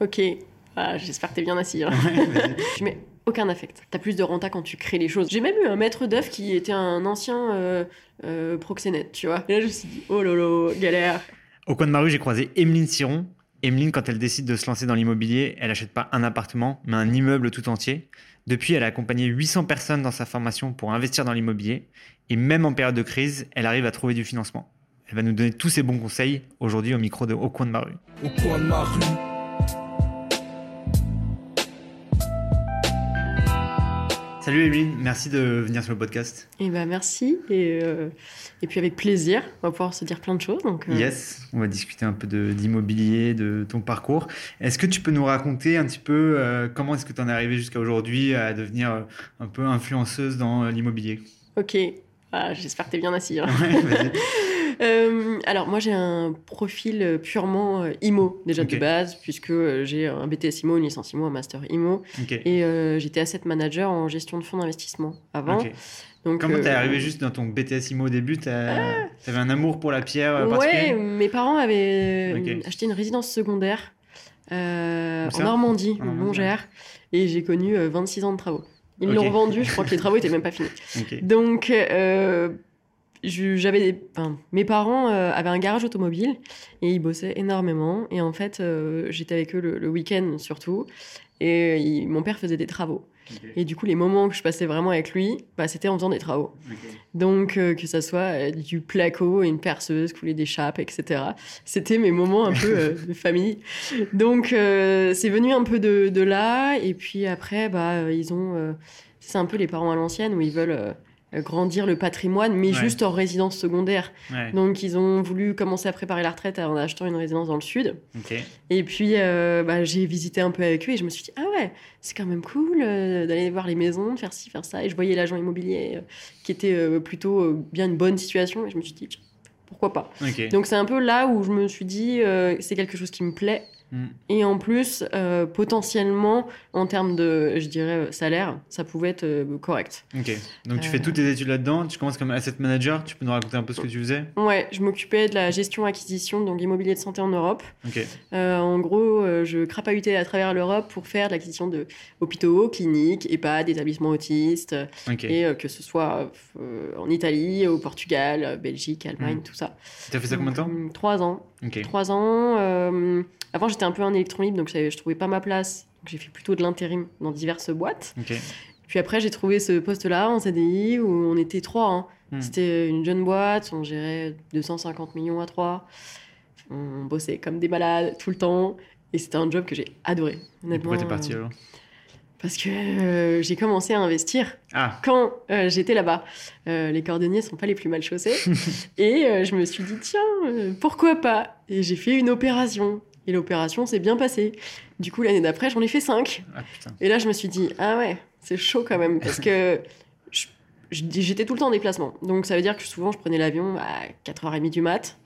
Ok, ah, j'espère que t'es bien assis. Hein. je mets aucun affect. T'as plus de renta quand tu crées les choses. J'ai même eu un maître d'œuvre qui était un ancien euh, euh, proxénète, tu vois. Et là, je me suis dit, oh lolo, galère. Au coin de ma rue, j'ai croisé Emeline Siron. Emeline, quand elle décide de se lancer dans l'immobilier, elle achète pas un appartement, mais un immeuble tout entier. Depuis, elle a accompagné 800 personnes dans sa formation pour investir dans l'immobilier. Et même en période de crise, elle arrive à trouver du financement. Elle va nous donner tous ses bons conseils aujourd'hui au micro de Au coin de ma rue. Au coin de ma rue. Salut Emeline, merci de venir sur le podcast. Et bah merci, et, euh, et puis avec plaisir, on va pouvoir se dire plein de choses. Donc, euh. Yes, on va discuter un peu d'immobilier, de, ton parcours. Est-ce que tu peux nous raconter un petit peu euh, comment est-ce que tu en es arrivé jusqu'à aujourd'hui à devenir un peu influenceuse dans l'immobilier? Ok, ah, j'espère que tu es bien assis. Hein. Ouais, Euh, alors moi j'ai un profil purement euh, IMO déjà de base puisque euh, j'ai un BTS IMO, une licence IMO, un master IMO et euh, j'étais asset manager en gestion de fonds d'investissement avant. ok. Donc, Comment t'es euh, arrivé juste dans ton BTS IMO au début? T'as- T'avais un amour pour la pierre euh, Ouais, particulier mes parents avaient euh, acheté une résidence secondaire euh, en Normandie, En Longère, et j'ai connu euh, 26 ans de travaux. Ils Ok. l'ont vendu, je crois que les travaux étaient même pas finis. Donc, euh, j'avais des- enfin, mes parents euh, avaient un garage automobile et ils bossaient énormément. Et en fait, euh, j'étais avec eux le, le week-end surtout. Et euh, il- mon père faisait des travaux. Et du coup, les moments que je passais vraiment avec lui, bah, c'était en faisant des travaux. Donc, euh, que ça soit du placo, une perceuse, couler des chapes, etc. C'était mes moments un peu de famille. Donc, c'est venu un peu de, de là. Et puis après, bah, ils ont. c'est un peu les parents à l'ancienne où ils veulent grandir le patrimoine, mais Ouais. juste en résidence secondaire. Ouais. Donc, ils ont voulu commencer à préparer la retraite en achetant une résidence dans le sud. Et puis, euh, bah, j'ai visité un peu avec eux et je me suis dit, ah ouais, c'est quand même cool euh, d'aller voir les maisons, de faire ci, faire ça. Et je voyais l'agent immobilier euh, qui était euh, plutôt euh, bien une bonne situation et je me suis dit, pourquoi pas. Donc, c'est un peu là où je me suis dit, euh, c'est quelque chose qui me plaît. Mm. Et en plus, euh, potentiellement, en termes de, je dirais, euh, salaire, ça pouvait être euh, correct. Ok. Donc tu Euh. fais toutes tes études là-dedans. Tu commences comme asset manager. Tu peux nous raconter un peu ce que tu faisais? Ouais, je m'occupais de la gestion-acquisition, donc immobilier de santé en Europe. Ok. Euh, en gros, euh, je crapahutais à travers l'Europe pour faire de l'acquisition de hôpitaux, cliniques, EHPAD, établissements autistes, Ok. et euh, que ce soit euh, en Italie, au Portugal, euh, Belgique, Allemagne, Mm. tout ça. T'as fait ça combien de temps? Hum, Trois ans. Ok. Trois ans. euh, avant, j'étais un peu un électron libre, donc je je trouvais pas ma place. Donc, J'ai fait plutôt de l'intérim dans diverses boîtes. Puis après, j'ai trouvé ce poste-là en CDI où on était trois. hein. Hmm. C'était une jeune boîte, on gérait 250 millions à trois. On bossait comme des malades tout le temps. Et c'était un job que j'ai adoré. Et Honnêtement, pourquoi t'es parti alors? Parce que euh, j'ai commencé à investir Ah. quand euh, j'étais là-bas. Euh, les cordonniers sont pas les plus mal chaussés. et je me suis dit, tiens, pourquoi pas? Et j'ai fait une opération. Et l'opération s'est bien passée. Du coup, l'année d'après, j'en ai fait cinq. Ah putain. Et là, je me suis dit, ah ouais, c'est chaud quand même, parce que j'étais tout le temps en déplacement. Donc, ça veut dire que souvent, je prenais l'avion à 4h30 du mat.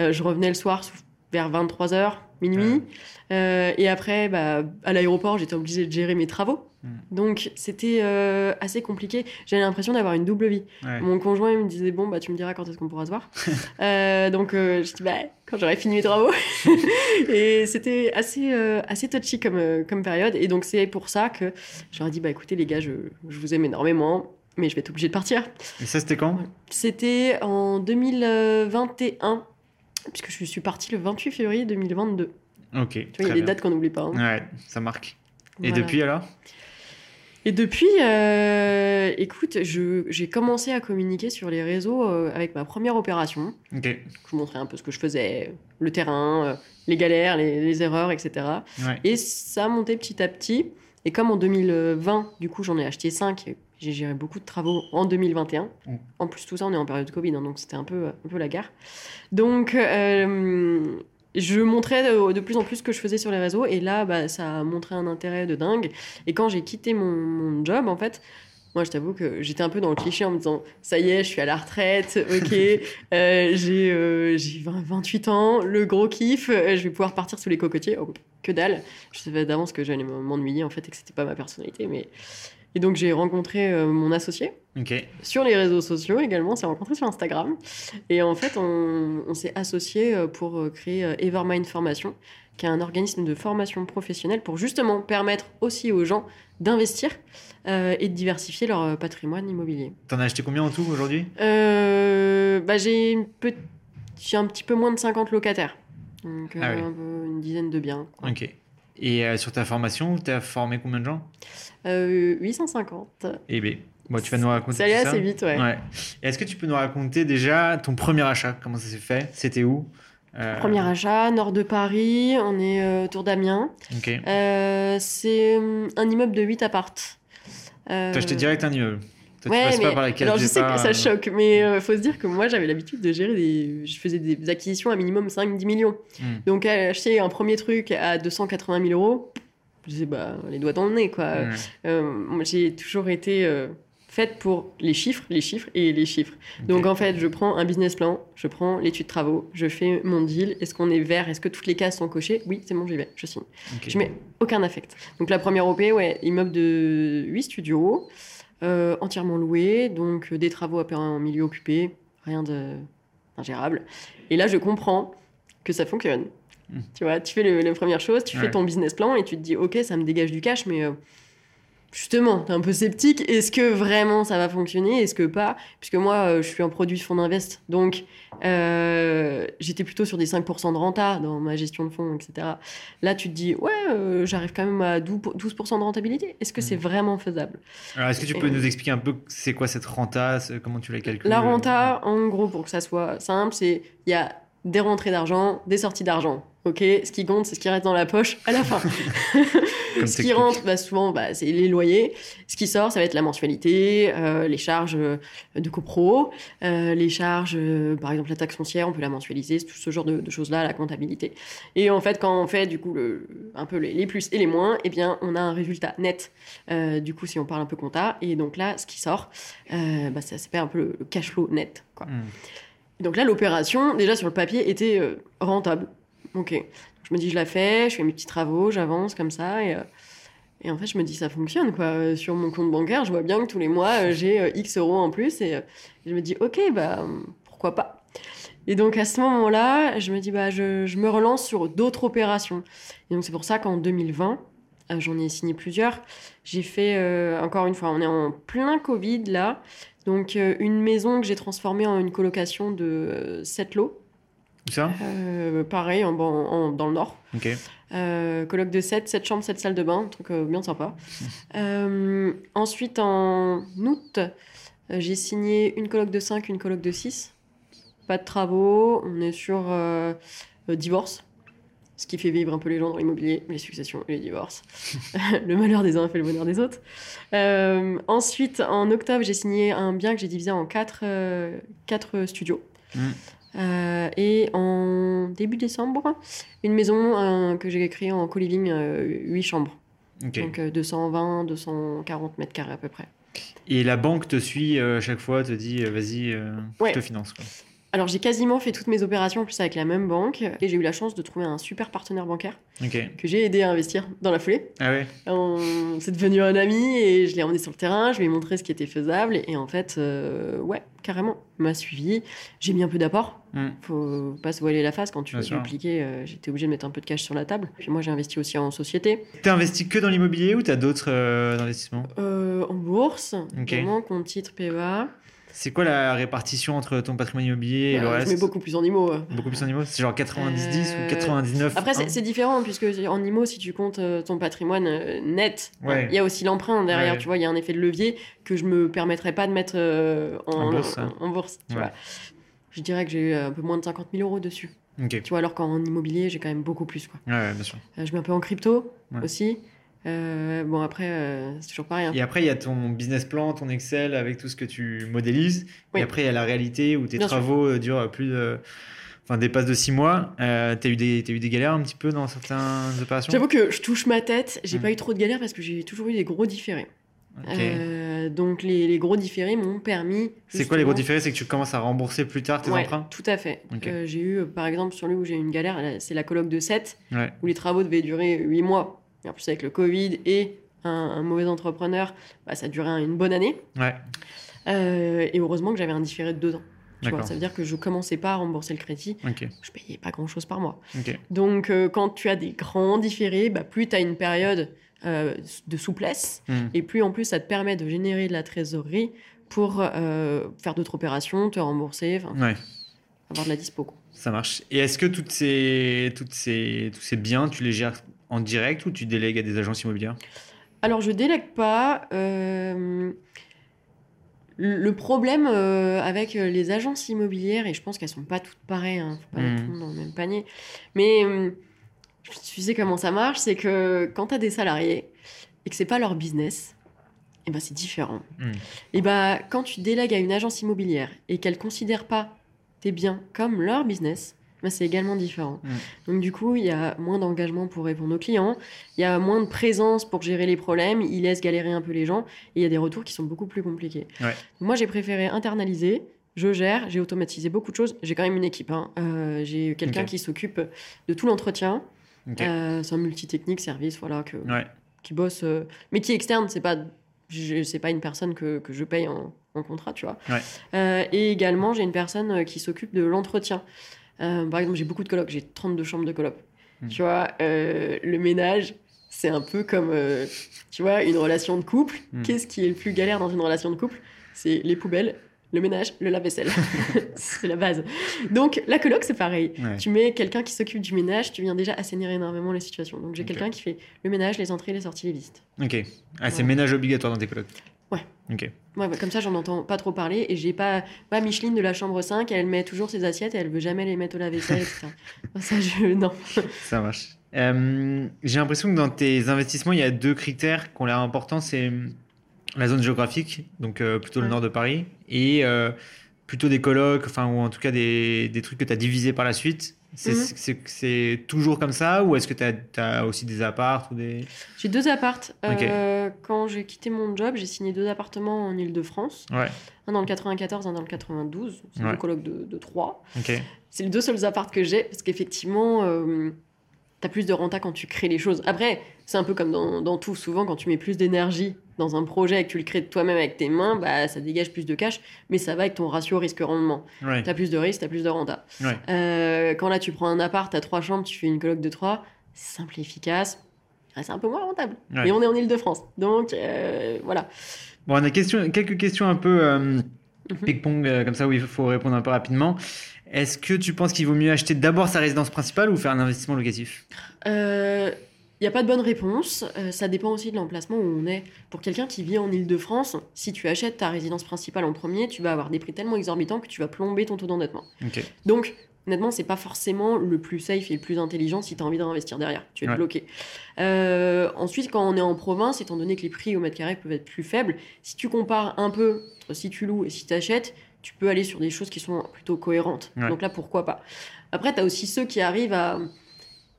Euh, je revenais le soir vers 23h, minuit. Euh, et après, bah, à l'aéroport, j'étais obligée de gérer mes travaux. Mm. Donc, c'était euh, assez compliqué. J'avais l'impression d'avoir une double vie. Ouais. Mon conjoint, il me disait, bon, bah, tu me diras quand est-ce qu'on pourra se voir. Euh, donc, je dis, bah, quand j'aurai fini mes travaux. et c'était assez, euh, assez touchy comme, euh, comme période. Et donc, c'est pour ça que j'aurais dit, bah, écoutez, les gars, je, je vous aime énormément, mais je vais être obligée de partir. Et ça c'était quand? C'était en 2021, puisque je suis partie le 28 février 2022. Ok. Tu vois, il y a des dates qu'on n'oublie pas. hein. Ouais, ça marque. Et Voilà. depuis alors? Et depuis, euh, écoute, j'ai commencé à communiquer sur les réseaux euh, avec ma première opération. Ok. Je vous montrais un peu ce que je faisais, le terrain, euh, les galères, les, les erreurs, etc. Ouais. Et ça a monté petit à petit. Et comme en 2020, du coup, j'en ai acheté 5, j'ai géré beaucoup de travaux en 2021. Mm. En plus, tout ça, on est en période Covid, hein, donc c'était un peu, un peu la guerre. Donc, je montrais de, de plus en plus ce que je faisais sur les réseaux. Et là, bah, ça a montré un intérêt de dingue. Et quand j'ai quitté mon, mon job, en fait, moi, je t'avoue que j'étais un peu dans le cliché en me disant ça y est, je suis à la retraite, ok, euh, j'ai euh, j'ai 20 28 ans, le gros kiff, euh, je vais pouvoir partir sous les cocotiers. Oh, que dalle Je savais d'avance que j'allais m'ennuyer en fait et que c'était pas ma personnalité. Mais... Et donc, j'ai rencontré euh, mon associé sur les réseaux sociaux également, on s'est rencontré sur Instagram. Et en fait, on, on s'est associé pour euh, créer euh, Evermind Formation, qui est un organisme de formation professionnelle pour justement permettre aussi aux gens d'investir euh, et de diversifier leur euh, patrimoine immobilier. T'en as acheté combien en tout aujourd'hui? Euh, bah, j'ai une pe- j'ai un petit peu moins de 50 locataires. Donc, euh, Ah oui. une dizaine de biens. quoi. Ok. Et euh, sur ta formation, tu as formé combien de gens? Euh, 850. Eh bien, bon, tu vas nous raconter Ça allait ça. assez vite, ouais. Ouais. Est-ce que tu peux nous raconter déjà ton premier achat? Comment ça s'est fait? C'était où? Euh, Premier achat, nord de Paris, on est euh, Tour d'Amiens. Ok. Euh, c'est hum, un immeuble de 8 appartes. T'as acheté direct un immeuble? Toi, Ouais, tu mais pas par la case alors je sais que ça euh, choque, mais euh, faut se dire que moi j'avais l'habitude de gérer des. Je faisais des acquisitions à minimum 5-10 millions. Hmm. Donc acheter un premier truc à 280 000 euros, je disais bah les doigts dans le nez quoi. Ouais. Euh, j'ai toujours été euh, faite pour les chiffres, les chiffres et les chiffres. Donc en fait, je prends un business plan, je prends l'étude de travaux, je fais mon deal. Est-ce qu'on est vert? Est-ce que toutes les cases sont cochées? Oui, c'est bon, j'y vais, je signe. Je mets aucun affect. Donc la première OP, ouais, immeuble de 8 studios, euh, entièrement loué, donc euh, des travaux à faire en milieu occupé, rien de ingérable. Et là, je comprends que ça fonctionne. Mm. Tu vois, tu fais le- la première chose, tu Ouais. fais ton business plan et tu te dis, ok, ça me dégage du cash, mais justement, t'es un peu sceptique. Est-ce que vraiment ça va fonctionner Est-ce que pas? Puisque moi, euh, je suis un produit de fonds d'invest, donc euh, j'étais plutôt sur des 5% de renta dans ma gestion de fonds, etc. Là, tu te dis, ouais, euh, j'arrive quand même à 12% 12% de rentabilité. Est-ce que c'est Mm. vraiment faisable? Alors, est-ce que tu peux Et- nous expliquer un peu c'est quoi cette renta? Comment tu la calcules? La renta, en gros, pour que ça soit simple, c'est il y a des rentrées d'argent, des sorties d'argent. Ok, ce qui compte, c'est ce qui reste dans la poche à la fin. Ce qui rentre, bah, souvent, bah, c'est les loyers. Ce qui sort, ça va être la mensualité, euh, les charges euh, de copro, euh, les charges, euh, par exemple la taxe foncière, on peut la mensualiser, tout ce genre de, de choses-là, la comptabilité. Et en fait, quand on fait du coup le, un peu les, les plus et les moins, eh bien, on a un résultat net. Euh, du coup, si on parle un peu compta, et donc là, ce qui sort, bah, ça s'appelle un peu le, cash flow net. Quoi. Hmm. Donc là, l'opération, déjà sur le papier, était euh, rentable. Ok. Je me dis, je la fais, je fais mes petits travaux, j'avance comme ça. Et, euh, en fait, je me dis, ça fonctionne. quoi. Euh, Sur mon compte bancaire, je vois bien que tous les mois, j'ai X euros en plus. Et, je me dis, ok, bah, pourquoi pas Et donc à ce moment-là, je me dis, bah, je me relance sur d'autres opérations. Et donc c'est pour ça qu'en 2020, euh, j'en ai signé plusieurs. J'ai fait, euh, encore une fois, on est en plein Covid là. Donc, euh, une maison que j'ai transformée en une colocation de euh, 7 lots. Où ça? Euh, pareil, en, en- en- dans le nord. Ok. Coloc de 7, 7 chambres, 7 salles de bain, un truc bien sympa. Ensuite, en août, j'ai signé une coloc de 5, une coloc de 6. Pas de travaux, on est sur divorce. Ce qui fait vivre un peu les gens dans l'immobilier, les successions et les divorces. le malheur des uns fait le bonheur des autres. Euh, ensuite, en octobre, j'ai signé un bien que j'ai divisé en 4 studios. Mm. Euh, et en début décembre, une maison euh, que j'ai créée en co-living, 8 chambres. Donc euh, 220, 240 mètres carrés à peu près. Et la banque te suit euh, à chaque fois, te dit euh, vas-y, euh, Ouais. je te finance. Quoi. Alors j'ai quasiment fait toutes mes opérations en plus avec la même banque et j'ai eu la chance de trouver un super partenaire bancaire que j'ai aidé à investir dans la foulée. Ah ouais On- C'est devenu un ami et je l'ai emmené sur le terrain, je lui ai montré ce qui était faisable et en fait, euh, ouais, carrément, il m'a suivi. J'ai mis un peu d'apport, Hmm. faut pas se voiler la face quand tu Bien veux dupliquer, euh, j'étais obligée de mettre un peu de cash sur la table. Puis moi j'ai investi aussi en société, T'as investi que dans l'immobilier ou t'as d'autres euh, investissements? En bourse, Ok. vraiment compte titre PEA. C'est quoi la répartition entre ton patrimoine immobilier et le Euh, reste je mets beaucoup plus en IMO. Beaucoup plus en immo C'est genre 90-10 Euh, ou 99 Après, c'est un c'est différent, puisque en IMO, si tu comptes euh, ton patrimoine euh, net, Ouais. il y a aussi l'emprunt derrière, Ouais. tu vois, il y a un effet de levier que je me permettrais pas de mettre euh, en, En bourse, hein. en bourse, tu vois. Je dirais que j'ai eu un peu moins de 50 000 euros dessus. Tu vois, alors qu'en immobilier, j'ai quand même beaucoup plus, quoi. Bien sûr. Je mets un peu en crypto aussi. Euh, bon, après, euh, c'est toujours pareil. hein. Et après, il y a ton business plan, ton Excel avec tout ce que tu modélises. Oui. Et après, il y a la réalité où tes Bien travaux euh, durent plus de. Enfin, dépassent de 6 mois. Euh, t'as eu, des- t'as eu des galères un petit peu dans certaines opérations? J'avoue que je touche ma tête. J'ai Mm. pas eu trop de galères parce que j'ai toujours eu des gros différés. Euh, donc, les, les gros différés m'ont permis. C'est quoi les gros différés? C'est que tu commences à rembourser plus tard tes Ouais, emprunts? Tout à fait. Euh, j'ai eu, par exemple, sur lui où j'ai eu une galère, c'est la colloque de 7, Ouais. où les travaux devaient durer 8 mois. Et en plus, avec le Covid et un, un mauvais entrepreneur, bah, ça durait une bonne année. Ouais. Euh, et heureusement que j'avais un différé de 2 ans. Tu vois, D'accord. ça veut dire que je commençais pas à rembourser le crédit, Ok. je payais pas grand chose par mois. Donc, euh, quand tu as des grands différés, bah, plus tu as une période euh, de souplesse, Hmm. et plus en plus ça te permet de générer de la trésorerie pour euh, faire d'autres opérations, te rembourser, Ouais. avoir de la dispo. quoi. Ça marche. Et est-ce que toutes ces, toutes ces, tous ces biens, tu les gères en direct ou tu délègues à des agences immobilières? Alors, je délègue pas. euh, Le problème euh, avec les agences immobilières, et je pense qu'elles sont pas toutes pareilles, hein, faut pas mettre tout monde dans le même panier, mais euh, tu sais comment ça marche, c'est que quand tu as des salariés et que c'est pas leur business, et ben c'est différent. Hmm. Et ben quand tu délègues à une agence immobilière et qu'elle considère pas tes biens comme leur business, c'est également différent. Mm. Donc du coup, il y a moins d'engagement pour répondre aux clients, il y a moins de présence pour gérer les problèmes, ils laissent galérer un peu les gens et il y a des retours qui sont beaucoup plus compliqués. Ouais. Moi, j'ai préféré internaliser. Je gère, j'ai automatisé beaucoup de choses. J'ai quand même une équipe. hein. Euh, j'ai quelqu'un qui s'occupe de tout l'entretien. Euh, c'est un multitechnique service, voilà, que, Ouais. qui bosse, euh, mais qui est externe. C'est pas, c'est pas une personne que, que je paye en, en contrat, tu vois. Ouais. Et également, j'ai une personne qui s'occupe de l'entretien. Euh, par exemple, j'ai beaucoup de colocs. J'ai 32 chambres de colocs. Hmm. Tu vois, euh, le ménage, c'est un peu comme, euh, tu vois, une relation de couple. Hmm. Qu'est-ce qui est le plus galère dans une relation de couple? C'est les poubelles, le ménage, le lave-vaisselle. c'est la base. Donc, la coloc, c'est pareil. Ouais. Tu mets quelqu'un qui s'occupe du ménage, tu viens déjà assainir énormément les situations. Donc j'ai quelqu'un qui fait le ménage, les entrées, les sorties, les visites. Ok. Ah, c'est Ouais. ménage obligatoire dans tes colocs Ouais. Ok. Ouais, comme ça, j'en entends pas trop parler et j'ai pas. Pas Micheline de la chambre 5, elle met toujours ses assiettes et elle veut jamais les mettre au lave-vaisselle, etc. ça, je. Non. Ça marche. Euh, J'ai l'impression que dans tes investissements, il y a deux critères qui ont l'air importants. C'est la zone géographique, donc euh, plutôt le nord de Paris, et euh, plutôt des colocs, enfin, ou en tout cas des, des trucs que tu as divisés par la suite. C'est c'est- c'est toujours comme ça ou est-ce que tu as, aussi des apparts ou des... J'ai deux appartes. Ok. Euh, Quand j'ai quitté mon job, j'ai signé deux appartements en Ile-de-France. Ouais, Un dans le 94, un dans le 92. C'est Ouais. deux colocs de, de 3. ok. C'est les deux seuls apparts que j'ai parce qu'effectivement, euh, t'as plus de renta quand tu crées les choses. Après, c'est un peu comme dans, dans tout. Souvent, quand tu mets plus d'énergie dans un projet et que tu le crées toi-même avec tes mains, bah, ça dégage plus de cash, mais ça va avec ton ratio risque-rendement. Ouais, T'as plus de risque, t'as plus de renta. ouais. Euh, quand là, tu prends un appart, t'as trois chambres, tu fais une coloc de trois, c'est simple et efficace. C'est un peu moins rentable. Ouais. Et on est en Ile-de-France. Donc, euh, voilà. Bon, on a question, quelques questions un peu euh, Mhm. ping-pong, comme ça, où il faut répondre un peu rapidement. Est-ce que tu penses qu'il vaut mieux acheter d'abord sa résidence principale ou faire un investissement locatif? Il n'y a pas de bonne réponse. Euh, ça dépend aussi de l'emplacement où on est. Pour quelqu'un qui vit en Ile-de-France, si tu achètes ta résidence principale en premier, tu vas avoir des prix tellement exorbitants que tu vas plomber ton taux d'endettement. Ok. Donc, honnêtement, c'est pas forcément le plus safe et le plus intelligent si tu as envie d'investir derrière. Tu es Ouais. bloqué. Euh, ensuite, quand on est en province, étant donné que les prix au mètre carré peuvent être plus faibles, si tu compares un peu entre si tu loues et si tu achètes, tu peux aller sur des choses qui sont plutôt cohérentes. Ouais. Donc là, pourquoi pas Après, tu as aussi ceux qui arrivent à.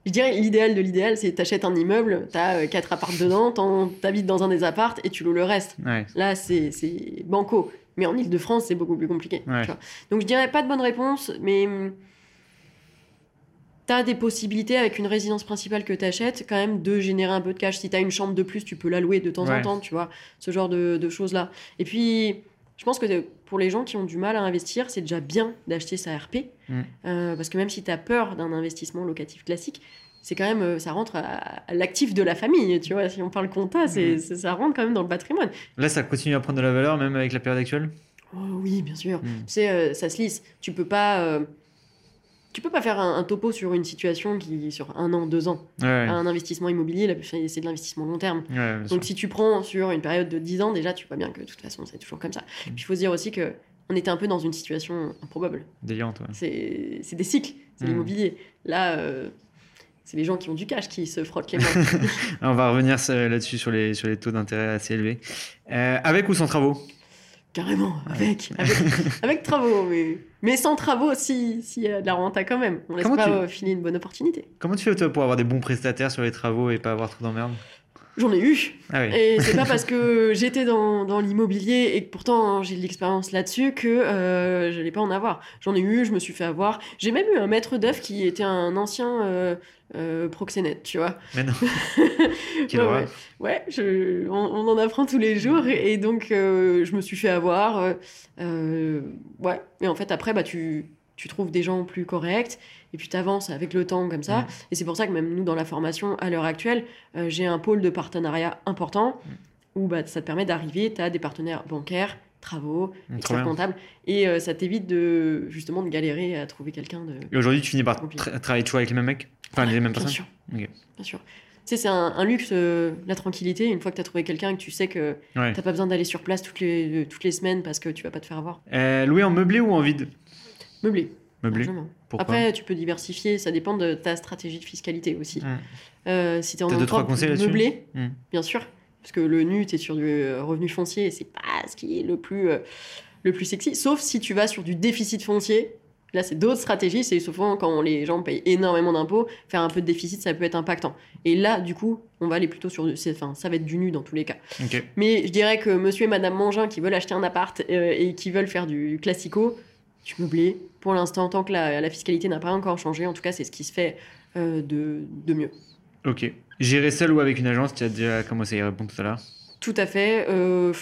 Je dirais l'idéal de l'idéal, c'est t'achètes un immeuble, t'as euh, quatre apparts dedans, t'habites dans un des apparts et tu loues le reste. Ouais. Là, c'est c'est banco. Mais en Ile-de-France, c'est beaucoup plus compliqué. Ouais. tu vois. Donc, je dirais pas de bonne réponse, mais tu as des possibilités avec une résidence principale que tu achètes, quand même, de générer un peu de cash. Si tu as une chambre de plus, tu peux la louer de temps Ouais. en temps, tu vois, ce genre de, de choses-là. Et puis, je pense que pour les gens qui ont du mal à investir, c'est déjà bien d'acheter sa RP. Mm. Euh, parce que même si tu as peur d'un investissement locatif classique, c'est quand même, euh, ça rentre à, à l'actif de la famille, tu vois. Si on parle compta, Mm. c'est- ça rentre quand même dans le patrimoine. Là, ça continue à prendre de la valeur, même avec la période actuelle? Oh oui, bien sûr. Mm. Tu sais, euh, ça se lisse. Tu peux pas, euh, tu peux pas faire un, un topo sur une situation qui sur un an, deux ans. Ouais, ouais. Un investissement immobilier, c'est de l'investissement long terme. Ouais, bien sûr. Donc si tu prends sur une période de 10 ans, déjà, tu vois bien que de toute façon, c'est toujours comme ça. Mm. Puis il faut se dire aussi que on était un peu dans une situation improbable. Délirante, c'est des cycles, c'est Mm. l'immobilier. Là, euh, c'est les gens qui ont du cash qui se frottent les mains. On va revenir euh, là-dessus sur les, sur les taux d'intérêt assez élevés. Euh, avec ou sans travaux? Carrément, avec, avec, avec travaux, mais, mais sans travaux, si- s'il y a de la renta quand même. On laisse Comment pas tu- euh, filer une bonne opportunité. Comment tu fais toi pour avoir des bons prestataires sur les travaux et pas avoir trop d'emmerdes? J'en ai eu. Ah oui. Et c'est pas parce que j'étais dans, dans l'immobilier et que pourtant j'ai de l'expérience là-dessus que euh, je n'allais pas en avoir. J'en ai eu, je me suis fait avoir. J'ai même eu un maître d'œuvre qui était un ancien euh, euh, proxénète, tu vois. Mais non. Ouais, ouais. Ouais, je- on, on en apprend tous les jours et, donc euh, je me suis fait avoir. ouais, et en fait après, bah, tu, tu trouves des gens plus corrects et puis tu avances avec le temps comme ça. Mm. Et c'est pour ça que même nous, dans la formation, à l'heure actuelle, euh, j'ai un pôle de partenariat important où bah, ça te permet d'arriver, tu as des partenaires bancaires, travaux, Mm, experts comptables et euh, ça t'évite de justement de galérer à trouver quelqu'un de... Et aujourd'hui, tu finis par tra- travailler toujours avec les mêmes mecs? Enfin, les mêmes Bien personnes? sûr. Bien sûr. Tu sais, c'est un, un luxe, euh, la tranquillité, une fois que tu as trouvé quelqu'un et que tu sais que Ouais. T'as pas besoin d'aller sur place toutes les, toutes les semaines parce que tu vas pas te faire avoir. Euh, louer en meublé ou en vide? Meublé. Meublé. Après, tu peux diversifier, ça dépend de ta stratégie de fiscalité aussi. Mm. Euh, si en nom deux, trois propre, conseils là-dessus meublé, Mm. bien sûr. Parce que le nu, t'es sur du euh, revenu foncier et c'est pas ce qui est le plus, euh, le plus sexy. Sauf si tu vas sur du déficit foncier. Là, c'est d'autres stratégies. C'est souvent quand les gens payent énormément d'impôts, faire un peu de déficit, ça peut être impactant. Et là, du coup, on va aller plutôt sur. Enfin, ça va être du nu dans tous les cas. Mais je dirais que monsieur et madame Mangin qui veulent acheter un appart euh, et qui veulent faire du classico, du meublé, pour l'instant, tant que la, la fiscalité n'a pas encore changé, en tout cas, c'est ce qui se fait euh, de, de mieux. Ok. Gérer seul ou avec une agence Tu as déjà commencé à y répondre tout à l'heure? Tout à fait. euh,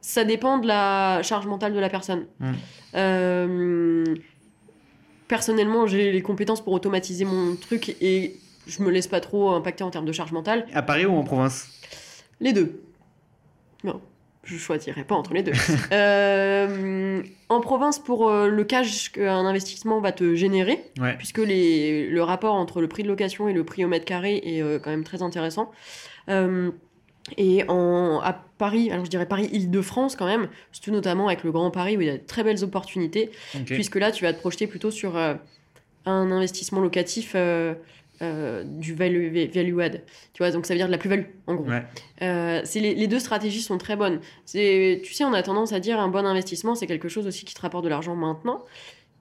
ça dépend de la charge mentale de la personne. Mm. Euh, personnellement, j'ai les compétences pour automatiser mon truc et je me laisse pas trop impacter en termes de charge mentale. À Paris ou en province? Les deux. Non, je choisirais pas entre les deux. Euh, en province, pour euh, le cash qu'un investissement va te générer, Ouais. puisque les, le rapport entre le prix de location et le prix au mètre carré est euh, quand même très intéressant. Et en, à Paris, alors je dirais Paris-Île-de-France quand même, surtout notamment avec le Grand Paris où il y a de très belles opportunités, puisque là tu vas te projeter plutôt sur un investissement locatif euh, du value, value add. Tu vois, donc ça veut dire de la plus-value en gros. Ouais. Euh, c'est les, les deux stratégies sont très bonnes. C'est, tu sais, on a tendance à dire un bon investissement, c'est quelque chose aussi qui te rapporte de l'argent maintenant.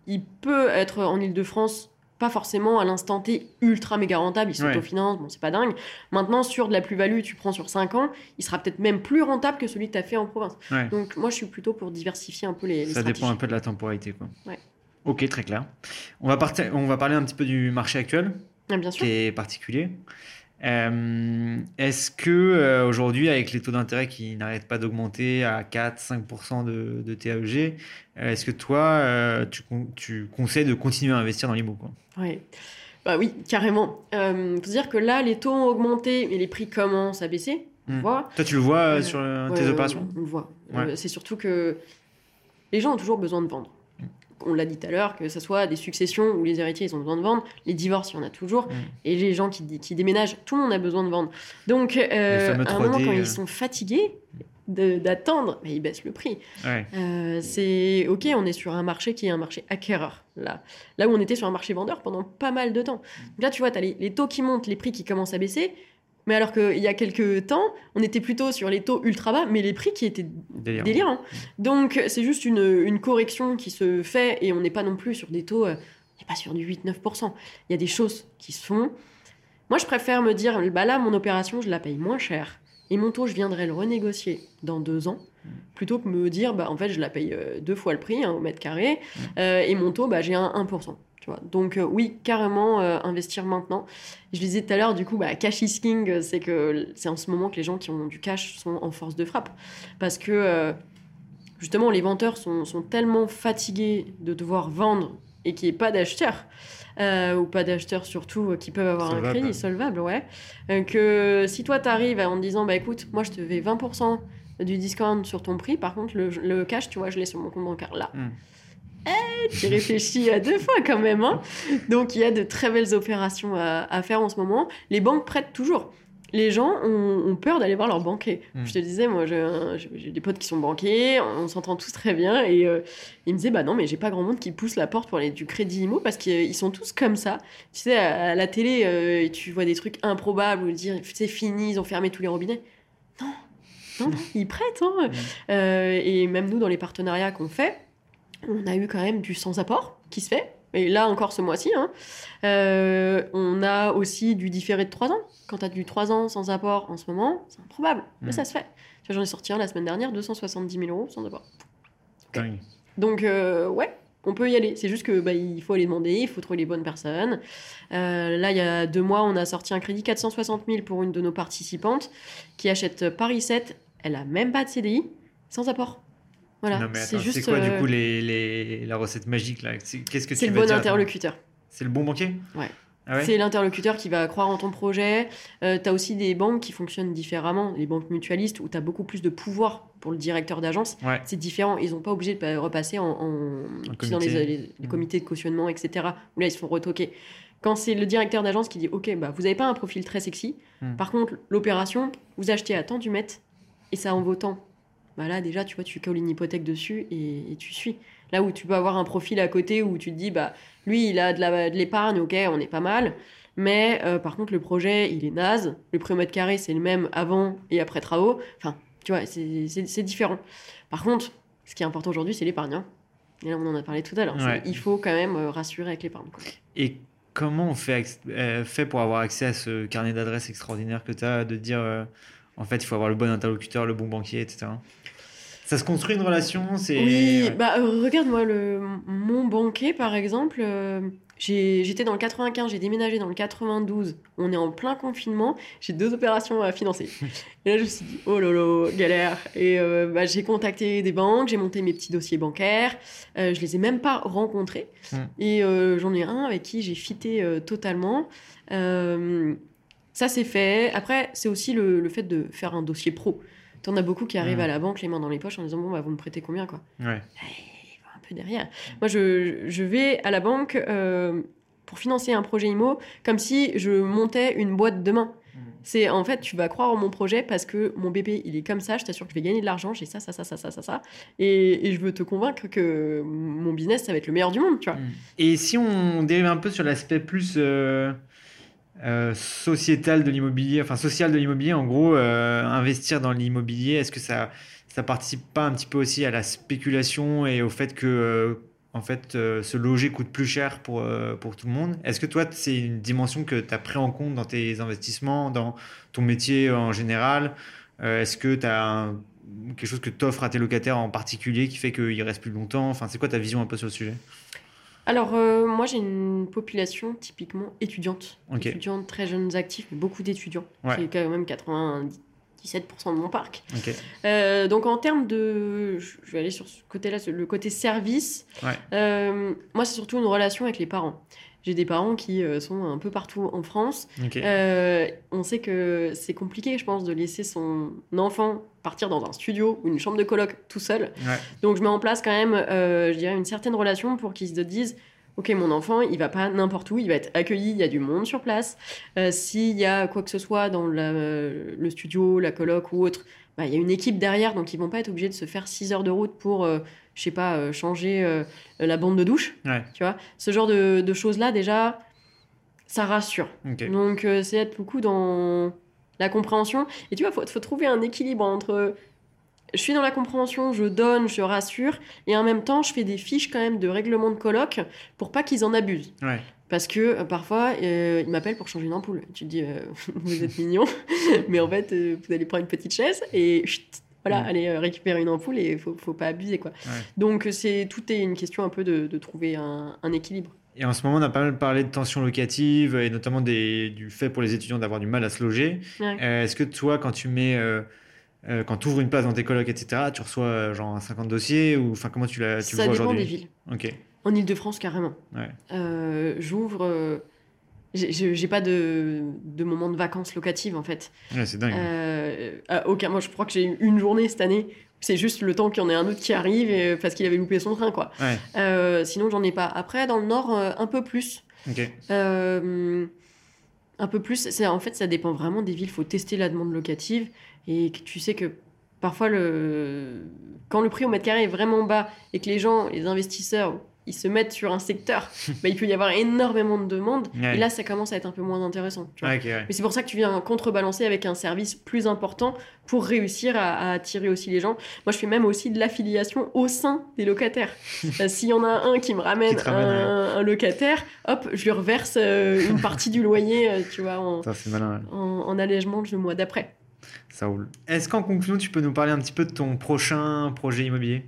Il peut être en Ile-de-France, pas forcément à l'instant T ultra méga rentable, il Ouais. s'autofinance, bon, c'est pas dingue. Maintenant, sur de la plus-value, tu prends sur 5 ans, il sera peut-être même plus rentable que celui que tu as fait en province. Ouais. Donc, moi, je suis plutôt pour diversifier un peu les, les Ça dépend un peu de la temporalité. Quoi. Ouais. Ok, très clair. On va, on va parler un petit peu du marché actuel, bien sûr. qui est particulier. Euh, Est-ce que euh, aujourd'hui, avec les taux d'intérêt qui n'arrêtent pas d'augmenter à 4-5% de, de TAEG, euh, est-ce que toi, tu, con- tu conseilles de continuer à investir dans l'IMO Ouais. Bah oui, carrément. Euh, faut dire que là, les taux ont augmenté, mais les prix commencent à baisser. Voit. Toi, tu le vois sur tes ouais, opérations? On, le voit. Ouais. C'est surtout que les gens ont toujours besoin de vendre. Mm. On l'a dit tout à l'heure, que ce soit des successions où les héritiers ils ont besoin de vendre, les divorces, il y en a toujours, Mm. et les gens qui, qui déménagent, tout le monde a besoin de vendre. Donc, euh, à un moment, 3D, quand euh. ils sont fatigués de- d'attendre, mais ils baissent le prix. Ouais. Euh, c'est ok, on est sur un marché qui est un marché acquéreur. Là, là où on était sur un marché vendeur pendant pas mal de temps. Donc là, tu vois, tu as les, les taux qui montent, les prix qui commencent à baisser. Mais alors qu'il y a quelques temps, on était plutôt sur les taux ultra bas, mais les prix qui étaient délirants. Donc c'est juste une, une correction qui se fait et on n'est pas non plus sur des taux, euh, on n'est pas sur du 8-9%. Il y a des choses qui se font. Moi, je préfère me dire, bah là, mon opération, je la paye moins cher. Et mon taux, je viendrai le renégocier dans deux ans, plutôt que me dire, bah en fait, je la paye euh, deux fois le prix, hein, au mètre carré, euh, et mon taux, bah j'ai un 1%. Tu vois. Donc euh, oui, carrément, euh, investir maintenant. Je disais tout à l'heure, du coup, bah, cash is king, c'est que c'est en ce moment que les gens qui ont du cash sont en force de frappe. Parce que, euh, justement, les vendeurs sont, sont tellement fatigués de devoir vendre et qu'il n'y ait pas d'acheteurs, ou pas d'acheteurs surtout, qui peuvent avoir Solvable. un crédit solvable, ouais, que si toi, tu arrives en disant, bah écoute, moi, je te vais 20% du discount sur ton prix, par contre, le, le cash, tu vois, je l'ai sur mon compte bancaire là. Hmm. Eh, tu réfléchis à deux fois quand même, hein. Donc, il y a de très belles opérations à, à faire en ce moment. Les banques prêtent toujours. Les gens ont, ont peur d'aller voir leur banquier. Mm. Je te disais, moi, j'ai des potes qui sont banquiers, on s'entend tous très bien, et euh, ils me disaient, bah non, mais j'ai pas grand monde qui pousse la porte pour aller du crédit IMO parce qu'ils sont tous comme ça. Tu sais, à, à la télé, euh, tu vois des trucs improbables où dire, c'est fini, ils ont fermé tous les robinets. Non, non, non, ils prêtent. Hein. Mm. Euh, et même nous, dans les partenariats qu'on fait, on a eu quand même du sans-apport qui se fait. Et là encore ce mois-ci, hein. Euh, on a aussi du différé de 3 ans. Quand tu as du 3 ans sans apport en ce moment, c'est improbable, mais Mm. ça se fait. Tu vois, J'en ai sorti un la semaine dernière, 270 000 euros sans apport. Donc, euh, ouais, on peut y aller. C'est juste que bah, il faut aller demander, il faut trouver les bonnes personnes. Euh, là, il y a deux mois, on a sorti un crédit 460 000 pour une de nos participantes qui achète Paris 7. Elle a même pas de CDI, sans apport. Voilà, Non, mais c'est attends, juste. c'est quoi du euh, coup les, les- la recette magique là? C'est- Qu'est-ce que tu c'est le bon interlocuteur. C'est le bon banquier? Ouais. Ah ouais? C'est l'interlocuteur qui va croire en ton projet. Euh, tu as aussi des banques qui fonctionnent différemment, les banques mutualistes, où tu as beaucoup plus de pouvoir pour le directeur d'agence. Ouais. C'est différent. Ils n'ont pas obligé de pa- repasser en, dans les, comité. les- les Mm. comités de cautionnement, etc. Où là, ils se font retoquer. Quand c'est le directeur d'agence qui dit Ok, bah, vous n'avez pas un profil très sexy. Mm. Par contre, l'opération, vous achetez à tant du mètre et ça en vaut tant. Bah là, déjà, tu vois, tu colles une hypothèque dessus et, et tu suis. Là où tu peux avoir un profil à côté où tu te dis bah, Lui, il a de la- de l'épargne, ok, on est pas mal. Mais euh, par contre, le projet, il est naze. Le prix au mètre carré, c'est le même avant et après travaux. Enfin, tu vois, c'est- différent. Par contre, ce qui est important aujourd'hui, c'est l'épargne. hein. Et là, on en a parlé tout à l'heure. Ouais. Il faut quand même euh, rassurer avec l'épargne. Et comment on fait, euh, fait pour avoir accès à ce carnet d'adresses extraordinaire que tu as, de dire en fait il faut avoir le bon interlocuteur, le bon banquier, etc. Ça se construit une relation, c'est. Oui, ouais. bah euh, regarde moi le mon banquier par exemple, euh, j'étais dans le 95, j'ai déménagé dans le 92. On est en plein confinement, j'ai deux opérations à financer. Et là je me suis dit oh lolo, galère. Et euh, bah, j'ai contacté des banques, j'ai monté mes petits dossiers bancaires. Euh, je les ai même pas rencontrés. Hmm. Et j'en ai un avec qui j'ai fité totalement. Ça c'est fait. Après c'est aussi le, le fait de faire un dossier pro. T'en as beaucoup qui arrivent Hmm. à la banque les mains dans les poches en disant bon bah vous me prêtez combien quoi Ouais. un peu derrière. Moi, je, je vais à la banque euh, pour financer un projet IMO comme si je montais une boîte demain. C'est en fait, tu vas croire en mon projet parce que mon bébé, il est comme ça, je t'assure que je vais gagner de l'argent, j'ai ça, ça, ça, ça, ça, ça, ça. Et, et je veux te convaincre que mon business, ça va être le meilleur du monde, tu vois. Et si on dérive un peu sur l'aspect plus euh, euh, sociétal de l'immobilier, enfin social de l'immobilier, en gros, euh, investir dans l'immobilier, est-ce que ça, ça participe pas un petit peu aussi à la spéculation et au fait que euh, en fait, se loger coûte plus cher pour, pour tout le monde? Est-ce que toi, c'est une dimension que tu as pris en compte dans tes investissements, dans ton métier en général? Est-ce que tu as quelque chose que tu offres à tes locataires en particulier qui fait qu'ils restent plus longtemps? Enfin, c'est quoi ta vision un peu sur le sujet? Alors, euh, moi, j'ai une population typiquement étudiante. Étudiante, très jeunes actifs, mais beaucoup d'étudiants. Ouais. J'ai quand même 97% de mon parc. Euh, donc en termes de, je vais aller sur ce côté-là, le côté service. Ouais. Euh, moi, c'est surtout une relation avec les parents. J'ai des parents qui euh, sont un peu partout en France. Euh, on sait que c'est compliqué, je pense, de laisser son enfant partir dans un studio ou une chambre de coloc tout seul. Ouais. Donc je mets en place quand même, euh, je dirais, une certaine relation pour qu'ils se disent. Ok, mon enfant, il va pas n'importe où, il va être accueilli, il y a du monde sur place. Euh, S'il y a quoi que ce soit dans la- le studio, la coloc ou autre, bah, il y a une équipe derrière, donc ils vont pas être obligés de se faire 6 heures de route pour, euh, je sais pas, euh, changer euh, la bande de douche. Ouais. Tu vois, ce genre de, de choses-là, déjà, ça rassure. Donc, euh, c'est être beaucoup dans la compréhension. Et tu vois, il faut, faut trouver un équilibre entre je suis dans la compréhension, je donne, je rassure, et en même temps, je fais des fiches quand même de règlement de colloque pour pas qu'ils en abusent. Ouais. Parce que euh, parfois, euh, ils m'appellent pour changer une ampoule. Tu te dis, vous êtes mignon, mais en fait, vous allez prendre une petite chaise et chut, voilà, Mm. allez euh, récupérer une ampoule et faut, faut pas abuser quoi. Ouais. Donc c'est tout est une question un peu de, de trouver un, un équilibre. Et en ce moment, on a pas mal parlé de tension locative et notamment des, du fait pour les étudiants d'avoir du mal à se loger. Ouais. Euh, Est-ce que toi, quand tu mets, euh, euh, quand tu ouvres une place dans tes colocs, etc., tu reçois euh, genre un 50 dossiers ou enfin comment tu, la, tu Ça vois dépend aujourd'hui? des villes. Ok. En Ile-de-France, carrément. Ouais. Euh, J'ouvre. Euh, j'ai- pas de, de moment de vacances locatives en fait. Ouais, c'est dingue. Euh, aucun, moi je crois que j'ai eu une journée cette année. C'est juste le temps qu'il y en ait un autre qui arrive et- parce qu'il avait loupé son train quoi. Ouais. Euh, sinon j'en ai pas. Après dans le nord euh, un peu plus. Euh, un peu plus. En fait ça dépend vraiment des villes. Faut tester la demande locative et tu sais que parfois le quand le prix au mètre carré est vraiment bas et que les gens, les investisseurs ils se mettent sur un secteur, bah, il peut y avoir énormément de demandes. Ouais. Et là, ça commence à être un peu moins intéressant. tu vois. Ouais, ok, ouais. Mais c'est pour ça que tu viens contrebalancer avec un service plus important pour réussir à, à attirer aussi les gens. Moi, je fais même aussi de l'affiliation au sein des locataires. Euh, S'il y en a un qui me ramène, Qui te ramène, un, un locataire, hop, je lui reverse euh, une partie du loyer, euh, tu vois, en, Ça, c'est malin. ouais. en, en allègement le mois d'après. Ça roule. Est-ce qu'en conclusion, tu peux nous parler un petit peu de ton prochain projet immobilier?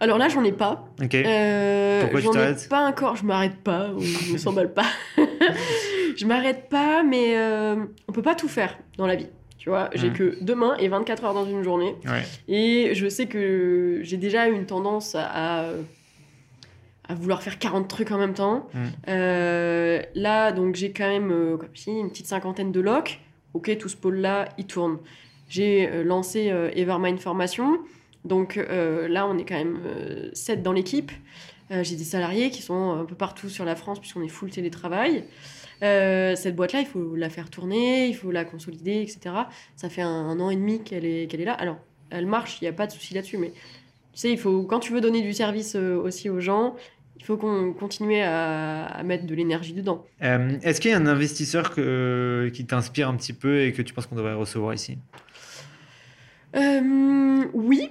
Alors là, j'en ai pas. Ok. Euh, Pourquoi tu t'arrêtes pas encore. Je m'arrête pas. Je me s'emballe pas. je m'arrête pas, mais euh, on peut pas tout faire dans la vie. Tu vois, j'ai Mm. que deux mains et 24 heures dans une journée. Ouais. Et je sais que j'ai déjà une tendance à, à vouloir faire 40 trucs en même temps. Mm. Euh, là, donc j'ai quand même euh, comme si, une petite cinquantaine de locs. Ok, tout ce pôle-là, il tourne. J'ai euh, lancé Evermind Formation. Donc euh, là, on est quand même 7 dans l'équipe. Euh, j'ai des salariés qui sont un peu partout sur la France puisqu'on est full télétravail. Euh, cette boîte-là, il faut la faire tourner, il faut la consolider, etc. Ça fait un, un an et demi qu'elle est, qu'elle est là. Alors, elle marche, il n'y a pas de souci là-dessus, mais tu sais, il faut, quand tu veux donner du service euh, aussi aux gens, il faut qu'on continue à, à mettre de l'énergie dedans. Euh, Est-ce qu'il y a un investisseur que- qui t'inspire un petit peu et que tu penses qu'on devrait recevoir ici? Euh, oui.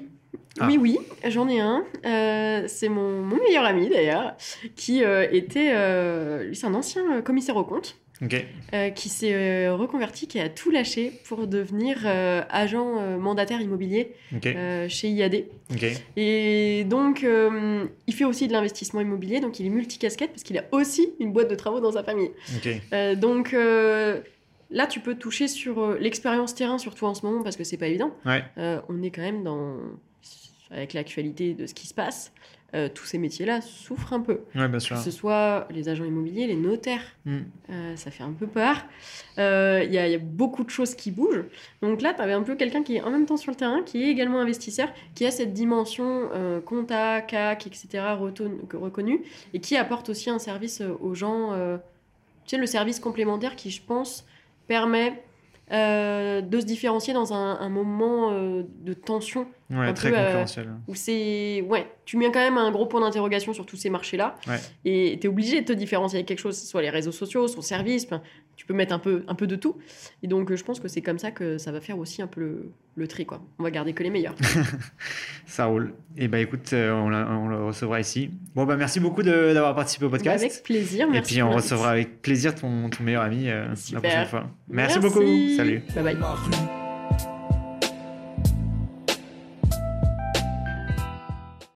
Ah. Oui, oui, j'en ai un. Euh, c'est mon, mon meilleur ami d'ailleurs, qui euh, était. euh, lui, c'est un ancien euh, commissaire aux comptes. Ok. euh, qui s'est reconverti, qui a tout lâché pour devenir agent mandataire immobilier chez IAD. Et donc, il fait aussi de l'investissement immobilier, donc il est multicasquette parce qu'il a aussi une boîte de travaux dans sa famille. Donc là, tu peux toucher sur l'expérience terrain, surtout en ce moment, parce que c'est pas évident. Ouais. Euh, on est quand même dans. Avec l'actualité de ce qui se passe, euh, tous ces métiers-là souffrent un peu. Ouais, bien sûr. Que ce soit les agents immobiliers, les notaires, Mm. euh, ça fait un peu peur. Euh, Il y, a- il y a beaucoup de choses qui bougent. Donc là, tu avais un peu quelqu'un qui est en même temps sur le terrain, qui est également investisseur, qui a cette dimension compta, CAC, etc. reconnue, et qui apporte aussi un service aux gens. tu sais, le service complémentaire qui, je pense, permet de se différencier dans un, un moment de tension Ouais, très peu, euh, concurrentiel. où c'est ouais tu mets quand même un gros point d'interrogation sur tous ces marchés là Ouais. et tu es obligé de te différencier avec quelque chose soit les réseaux sociaux son service tu peux mettre un peu un peu de tout et donc euh, je pense que c'est comme ça que ça va faire aussi un peu le, le tri quoi on va garder que les meilleurs Ça roule. Et bah écoute, euh, on, la- on le recevra ici. Bon bah merci beaucoup d'avoir participé au podcast. avec plaisir Et puis on recevra avec plaisir ton, ton meilleur ami euh, la prochaine fois. Merci, Merci. beaucoup. Salut. bye bye